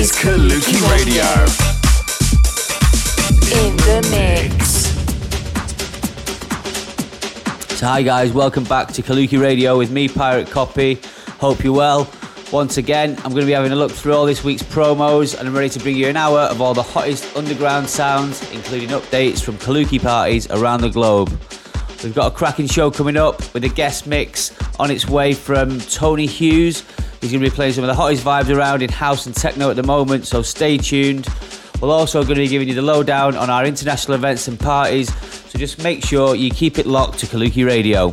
is Kaluki Radio. in the mix. So hi guys, welcome back to Kaluki Radio with me, Pirate Copy. Hope you're well. Once again, I'm going to be having a look through all this week's promos and I'm ready to bring you an hour of all the hottest underground sounds, including updates from Kaluki parties around the globe. We've got a cracking show coming up with a guest mix on its way from Tony Hughes. He's going to be playing some of the hottest vibes around in house and techno at the moment, so stay tuned. We're also going to be giving you the lowdown on our international events and parties, so just make sure you keep it locked to Kaluki Radio.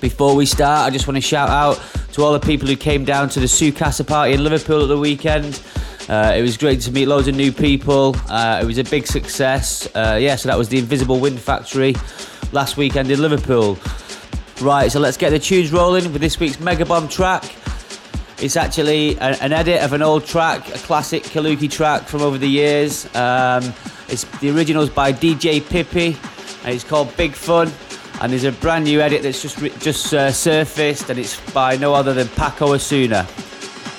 Before we start, I just want to shout out to all the people who came down to the Sukasa party in Liverpool at the weekend. Uh, it was great to meet loads of new people. Uh, it was a big success. Uh, yeah, so that was the Invisible Wind Factory last weekend in Liverpool. Right, so let's get the tunes rolling with this week's Mega Bomb track. It's actually a- an edit of an old track, a classic Kaluki track from over the years. Um, it's the original's by DJ Pippi, and it's called Big Fun. And there's a brand new edit that's just just uh, surfaced, and it's by no other than Paco Osuna.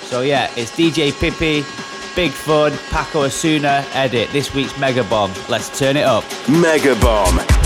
So yeah, it's DJ Pippi, Big Fun, Paco Osuna edit. This week's Mega Bomb. Let's turn it up. Mega Bomb.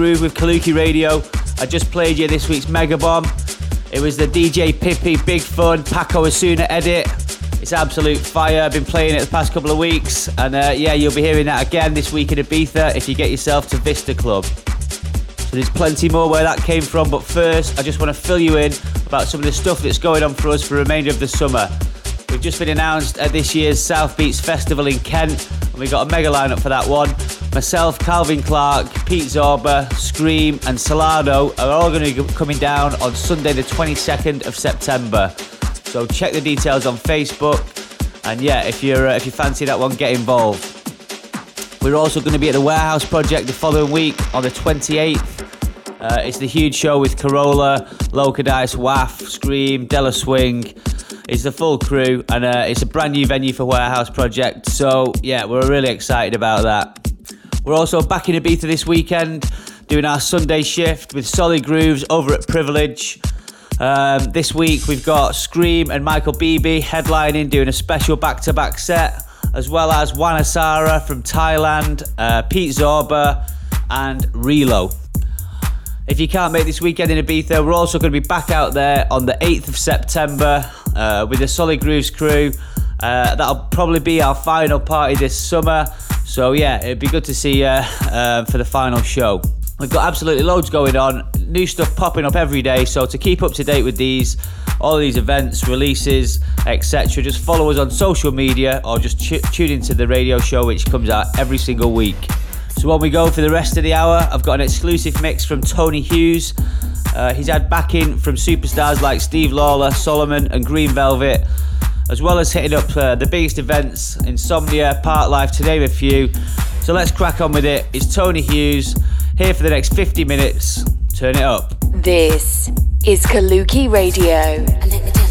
Groove with Kaluki Radio. I just played you this week's Mega Bomb. It was the DJ Pippi Big Fun Paco Osuna edit. It's absolute fire. I've been playing it the past couple of weeks, and uh, yeah, you'll be hearing that again this week in Ibiza if you get yourself to Vista Club. So there's plenty more where that came from, but first, I just want to fill you in about some of the stuff that's going on for us for the remainder of the summer. We've just been announced at this year's South Beats Festival in Kent, and we got a mega lineup for that one. Myself, Calvin Clark, Pete Zorba, Skream, and Salado are all going to be coming down on Sunday, the 22nd of September. So check the details on Facebook, and yeah, if you're uh, if you fancy that one, get involved. We're also going to be at the Warehouse Project the following week on the 28th. Uh, it's the huge show with Corolla, Loco Dice, WAF, Skream, Della Swing. It's the full crew, and uh, it's a brand new venue for Warehouse Project. So yeah, we're really excited about that. We're also back in Ibiza this weekend, doing our Sunday shift with Solid Grooves over at Privilege. Um, this week we've got Skream and Michael Bibi headlining, doing a special back-to-back set, as well as Wanasara from Thailand, uh, Pete Zorba, and Relo. If you can't make this weekend in Ibiza, we're also going to be back out there on the 8th of September uh, with the Solid Grooves crew. Uh, that'll probably be our final party this summer. So yeah, it'd be good to see you uh, for the final show. We've got absolutely loads going on, new stuff popping up every day. So to keep up to date with these, all these events, releases, etc., just follow us on social media or just tune into the radio show, which comes out every single week. So when we go for the rest of the hour, I've got an exclusive mix from Tony Hughes. Uh, he's had backing from superstars like Steve Lawler, Solomun, and Green Velvet as well as hitting up uh, the biggest events, Insomnia, Parklife, to name a few. So let's crack on with it. It's Tony Hughes here for the next 50 minutes. Turn it up. This is Kaluki Radio.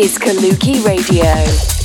Is Kaluki Radio.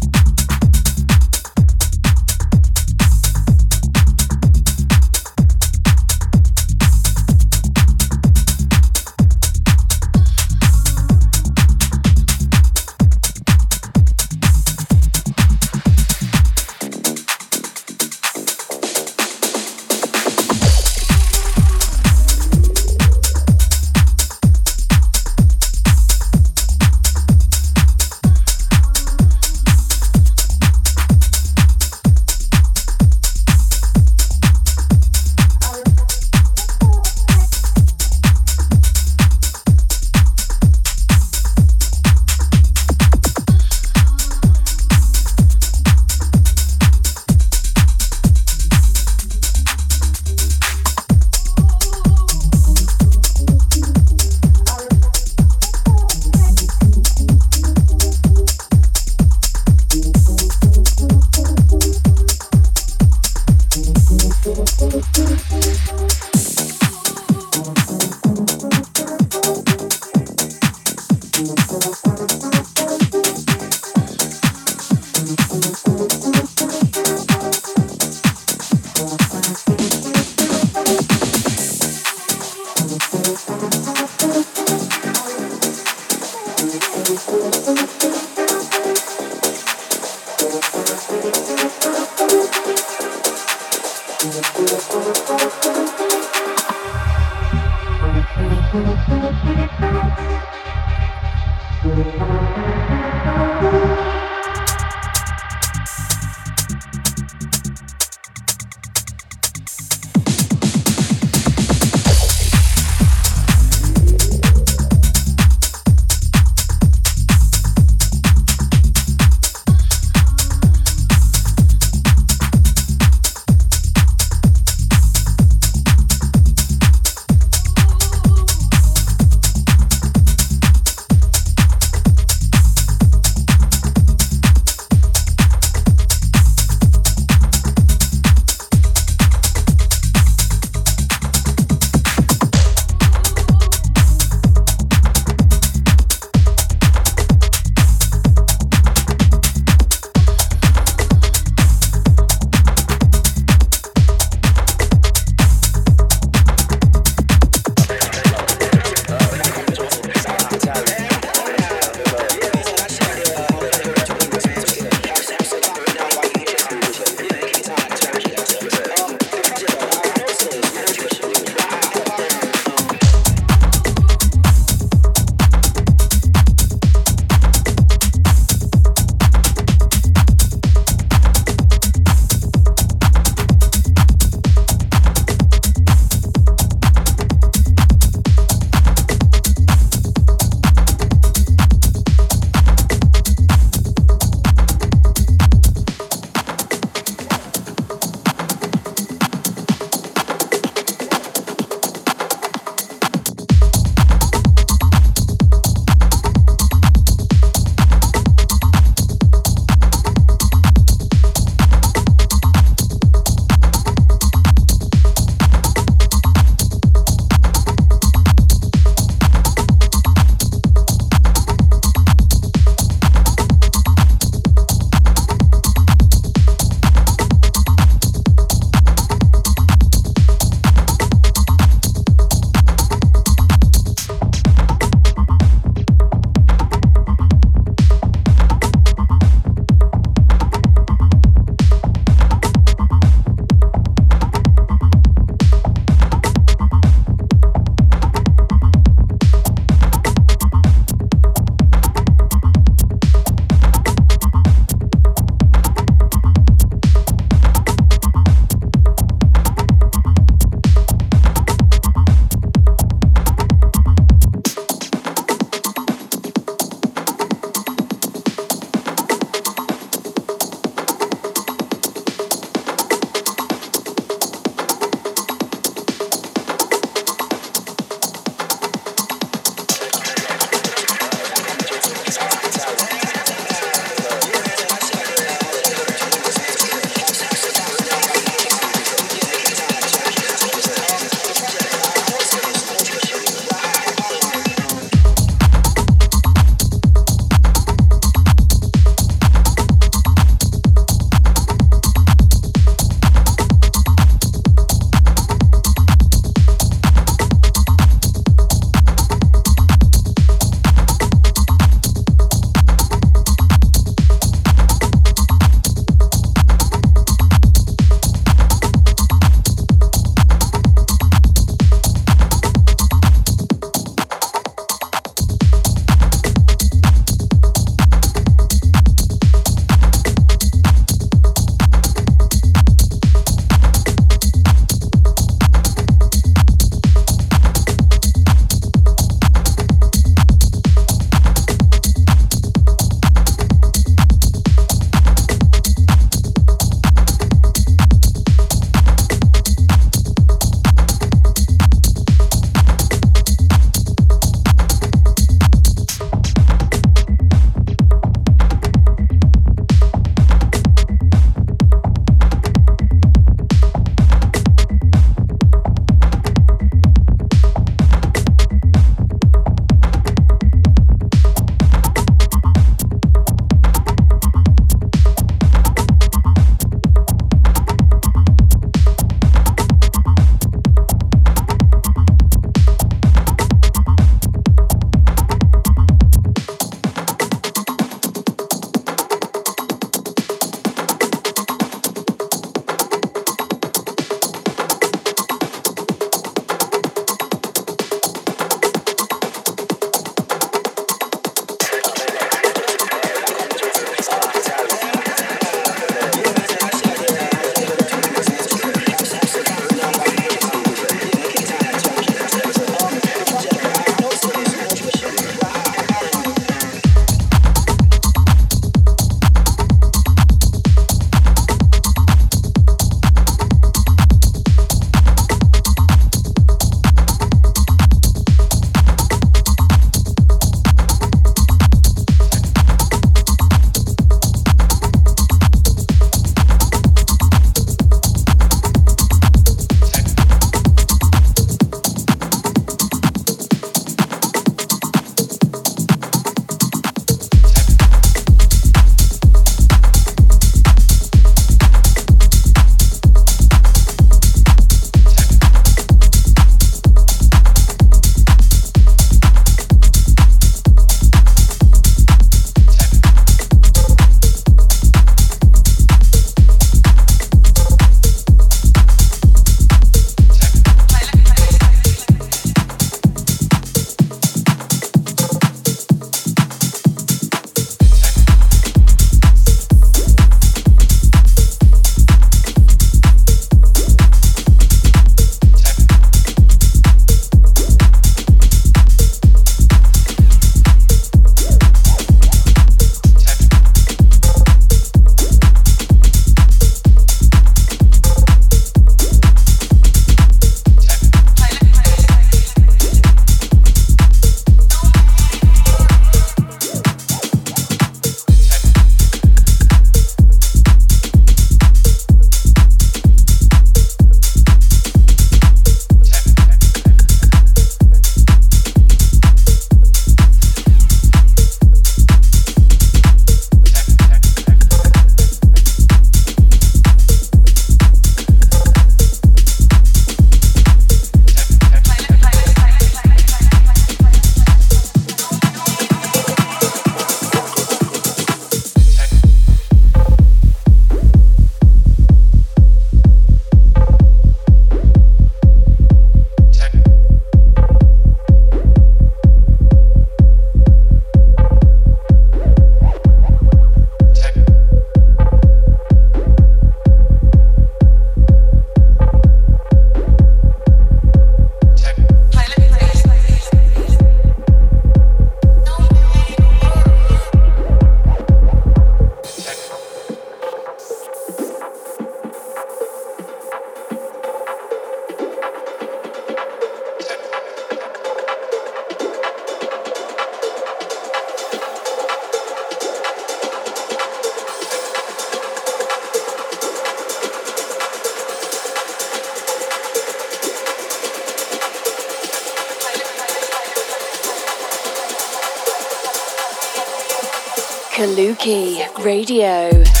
Kaluki Radio.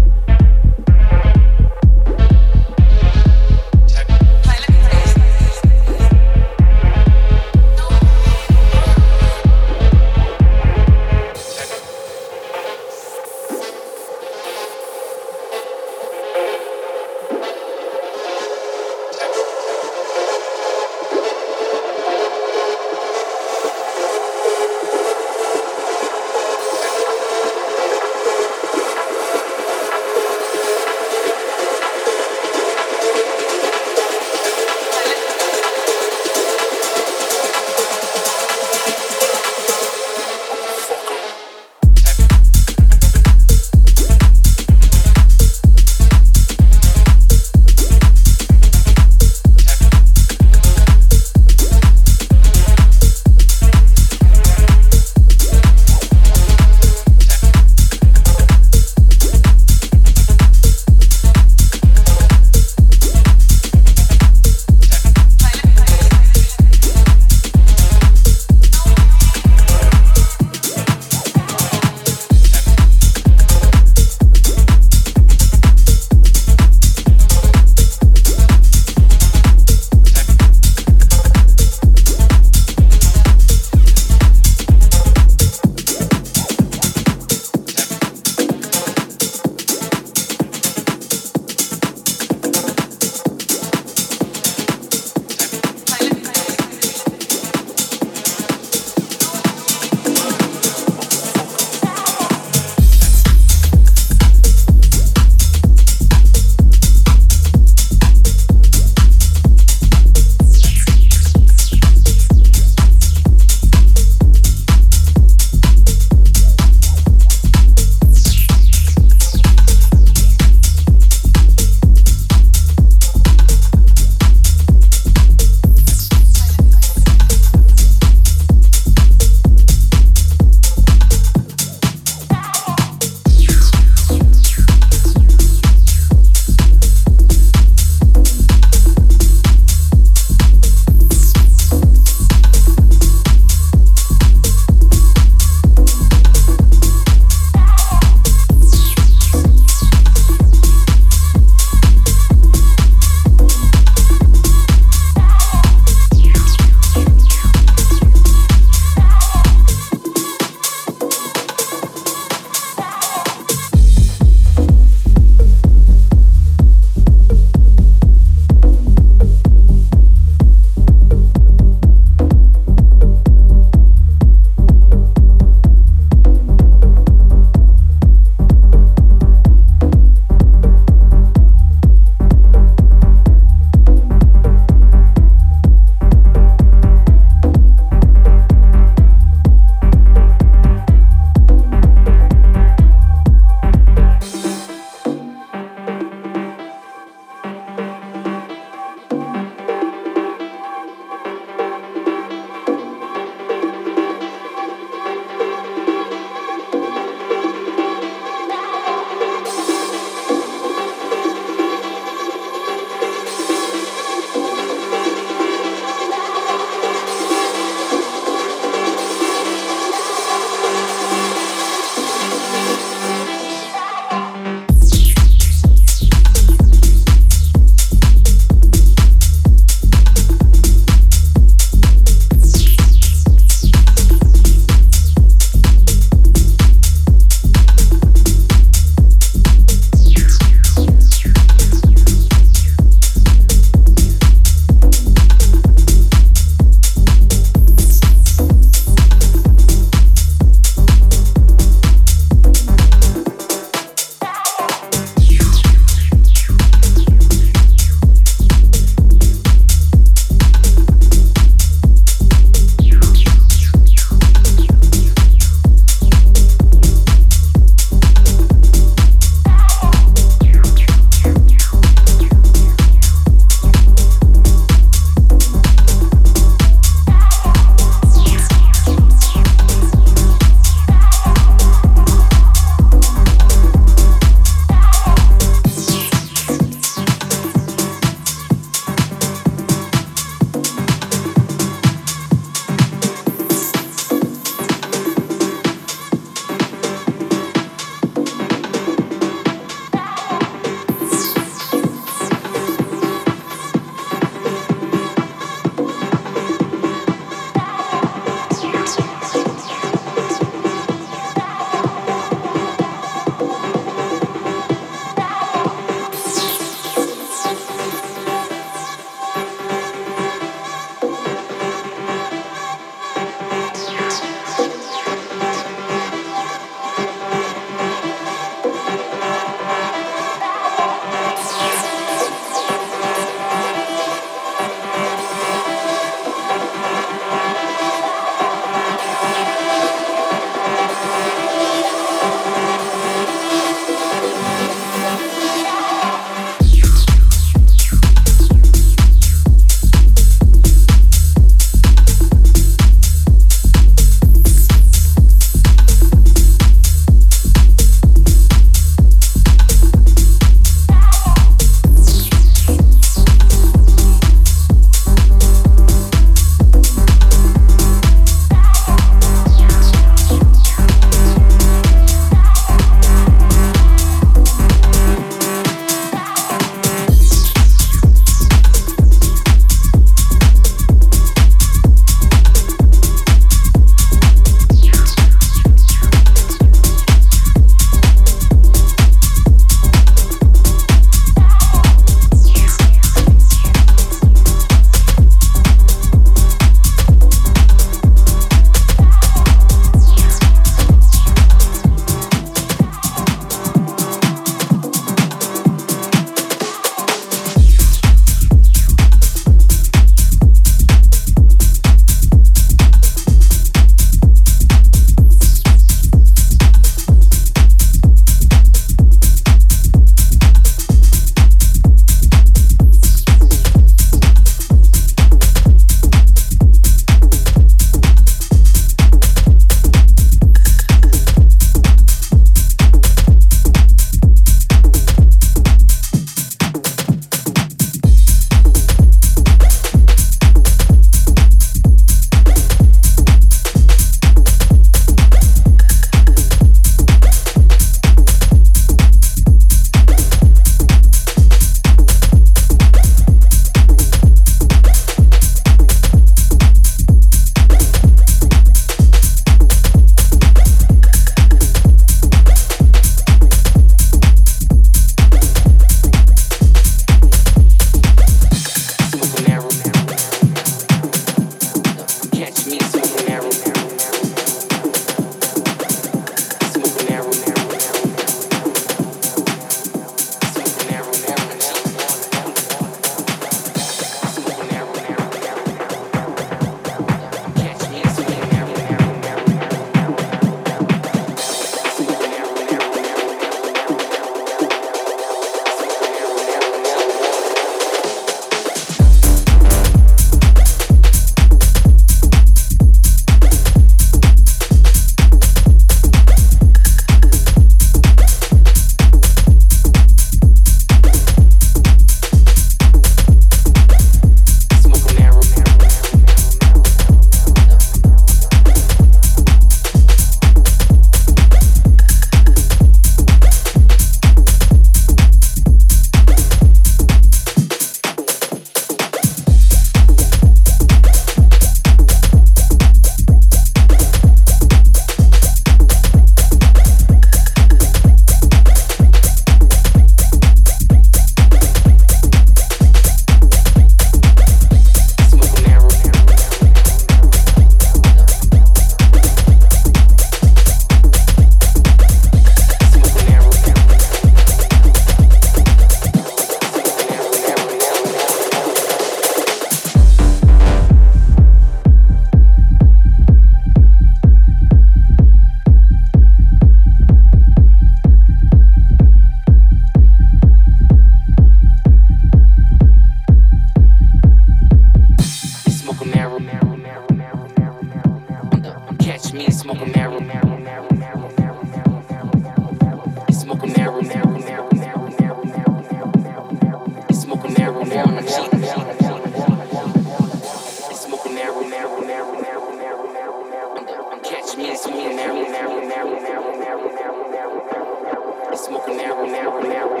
Radio.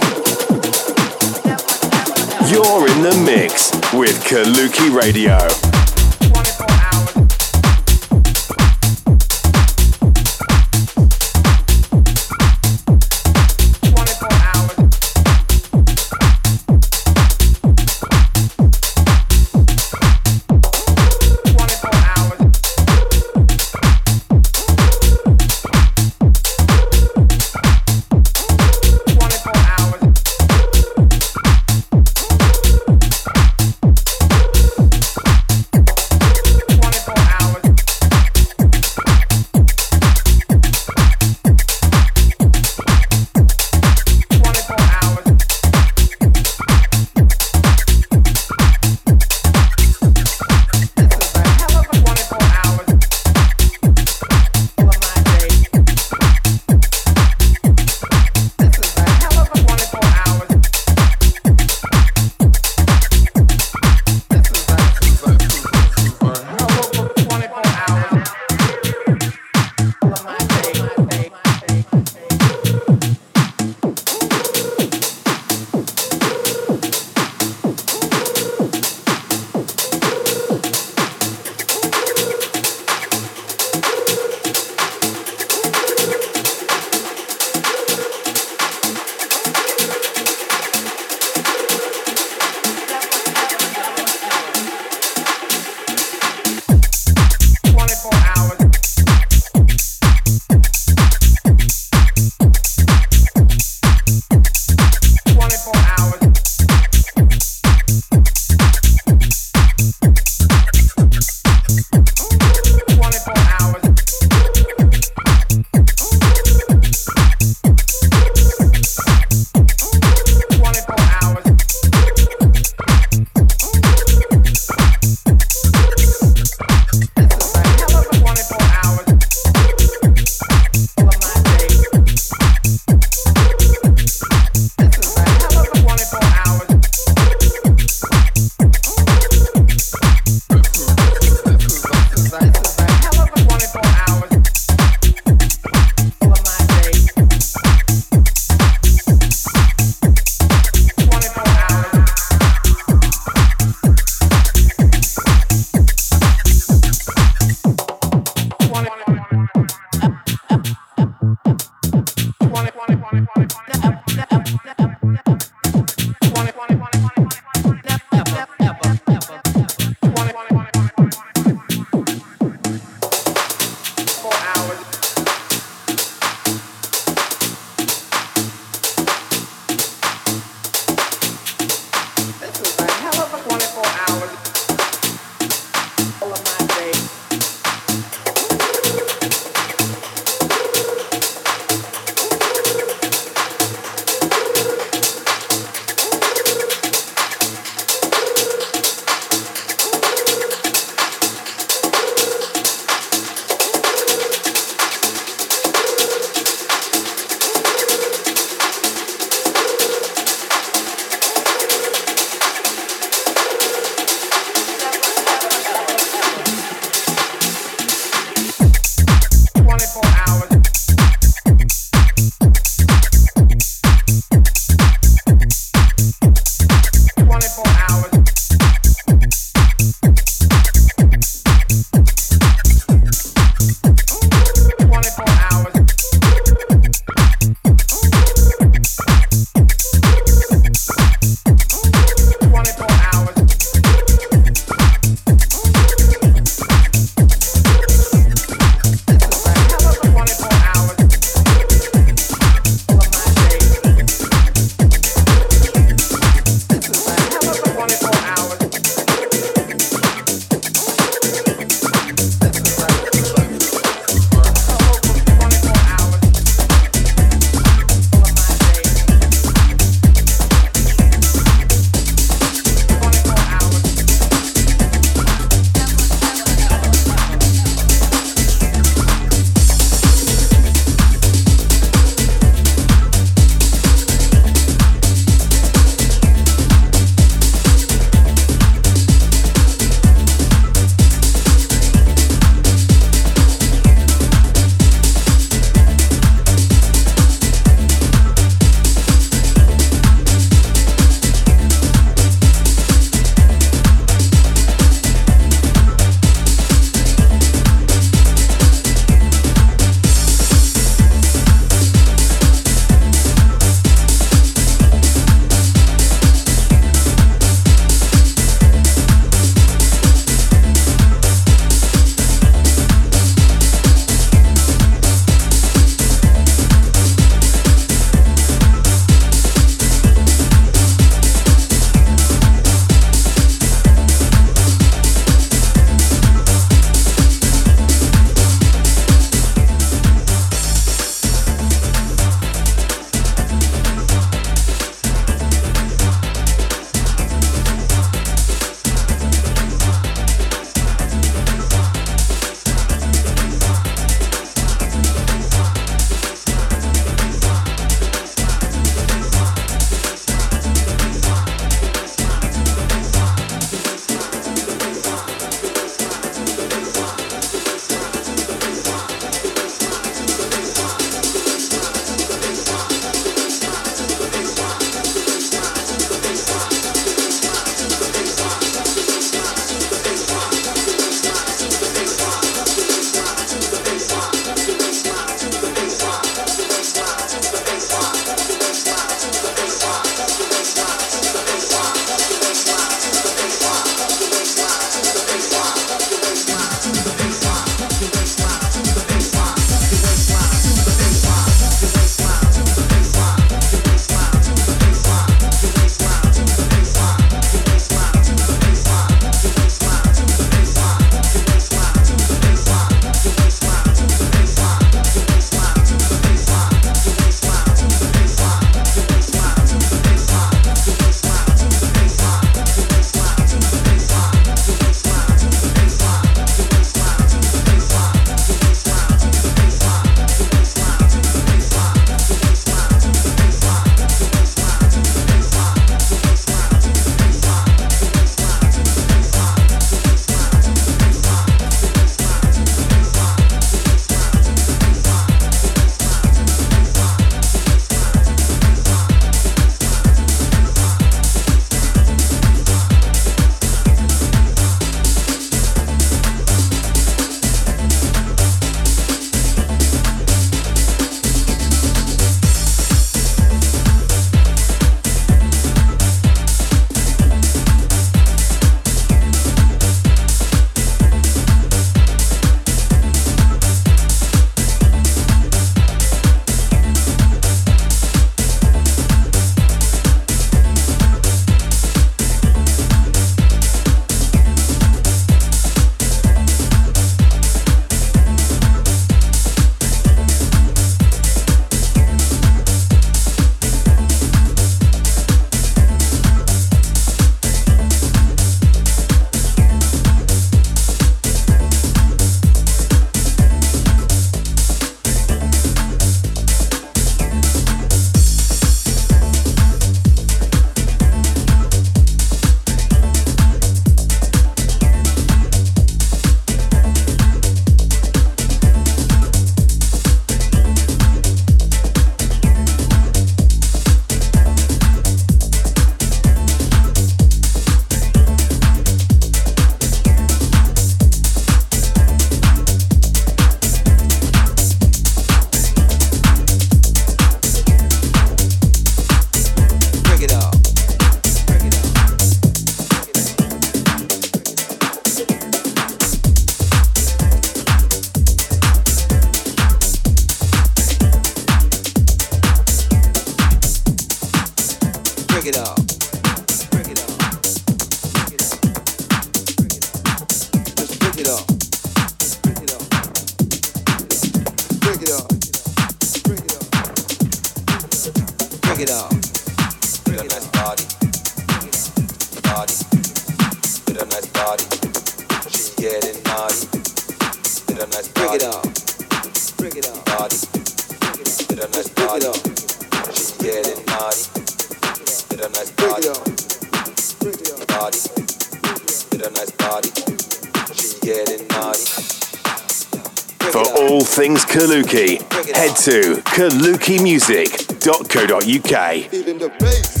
To kalukimusic.co.uk.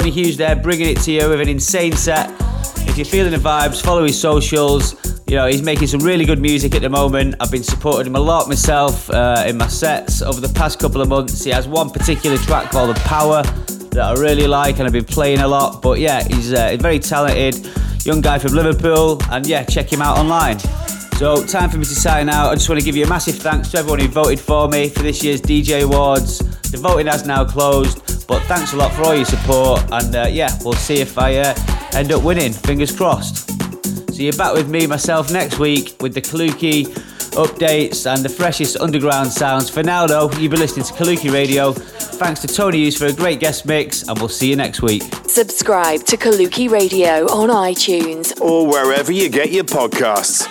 Tony Hughes there, bringing it to you with an insane set. If you're feeling the vibes, follow his socials. You know, he's making some really good music at the moment. I've been supporting him a lot myself uh, in my sets over the past couple of months. He has one particular track called The Power that I really like and I've been playing a lot. But yeah, he's uh, a very talented young guy from Liverpool, and yeah, check him out online. So, time for me to sign out. I just want to give you a massive thanks to everyone who voted for me for this year's DJ Awards. The voting has now closed, but thanks a lot for all your support, and uh, yeah, we'll see if I uh, end up winning. Fingers crossed. So you're back with me, myself, next week with the Kaluki updates and the freshest underground sounds. For now, though, you've been listening to Kaluki Radio. Thanks to Tony Hughes for a great guest mix, and we'll see you next week. Subscribe to Kaluki Radio on iTunes Or wherever you get your podcasts.